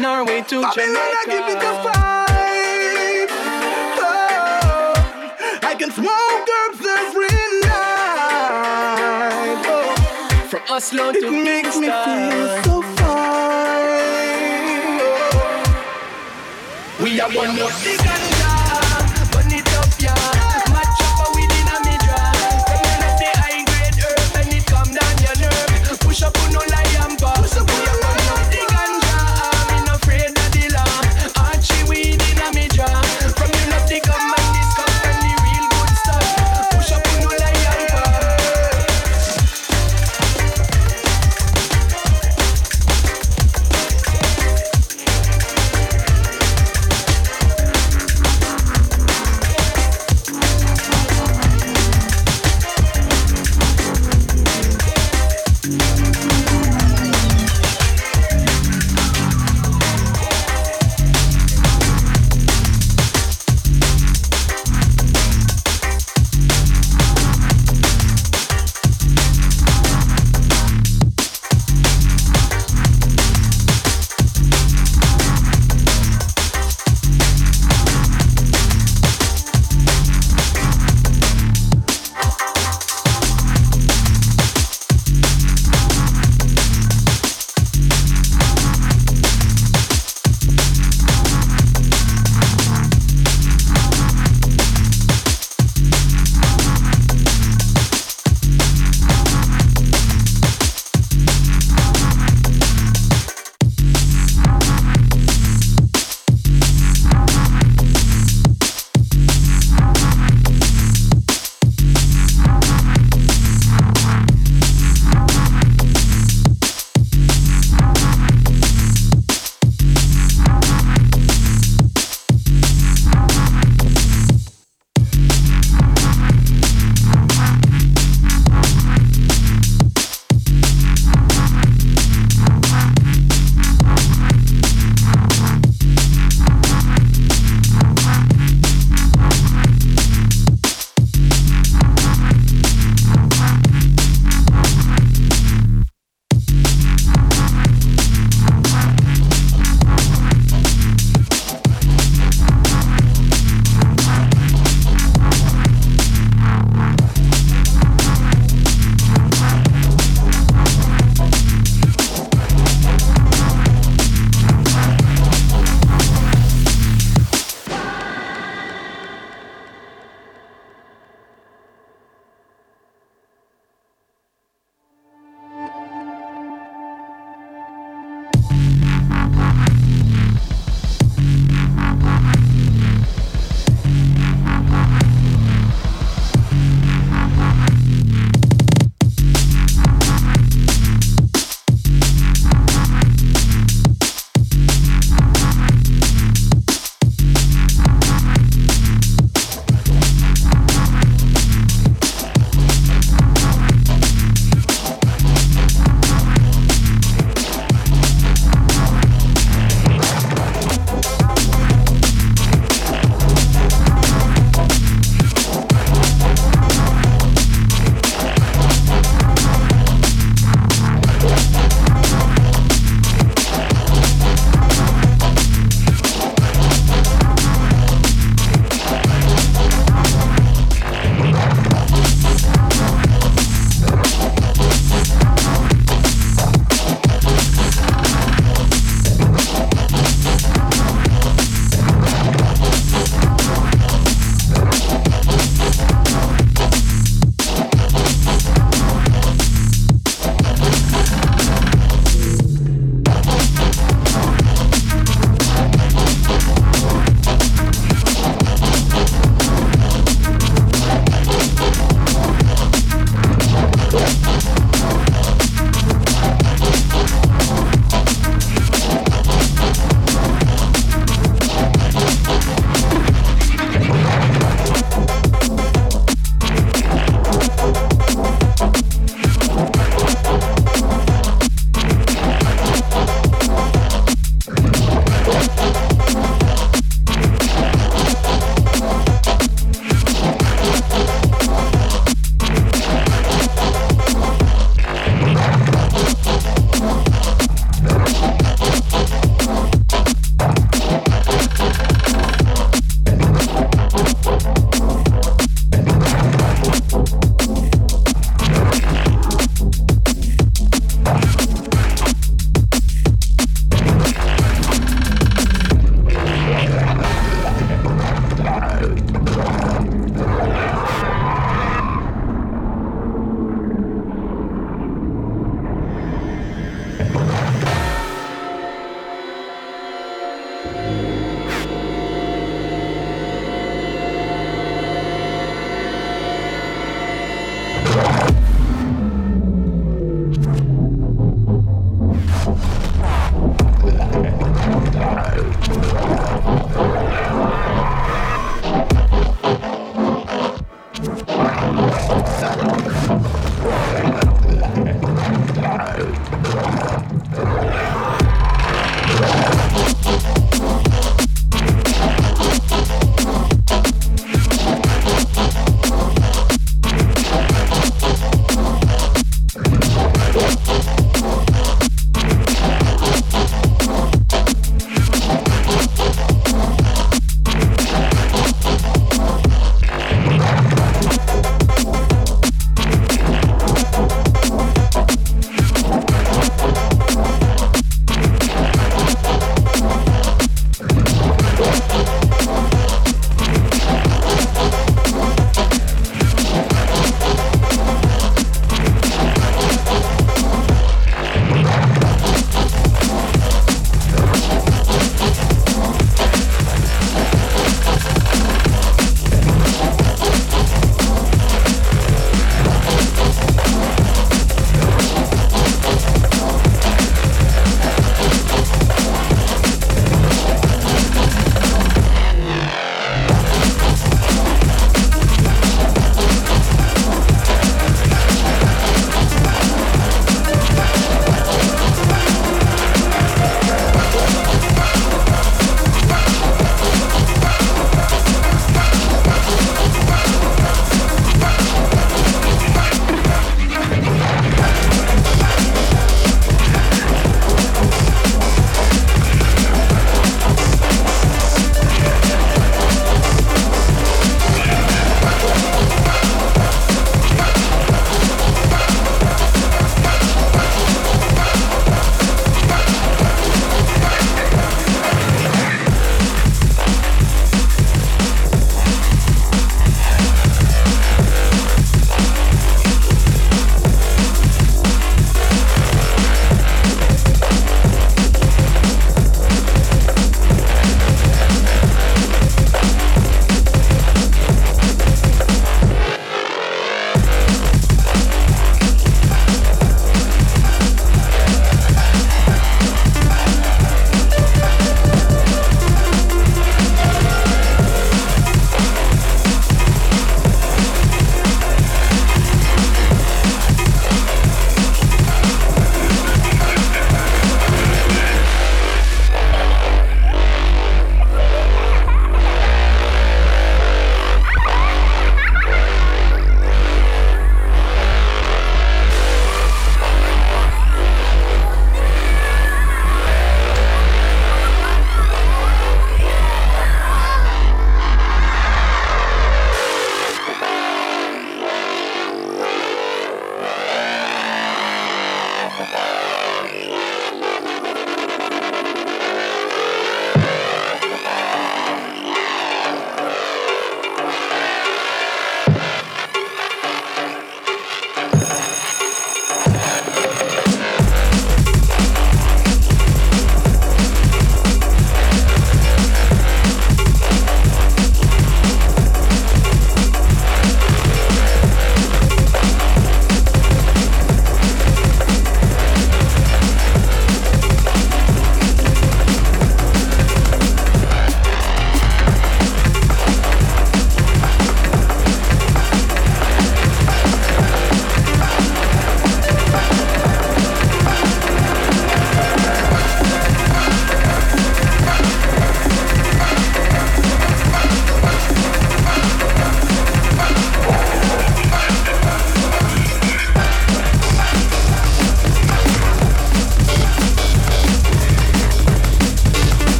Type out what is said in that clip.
Norway to Babylon, Jamaica. I give it a five. Oh, I can smoke herbs every night. Oh, from Oslo to It makes me feel so fine. Oh. We are one more.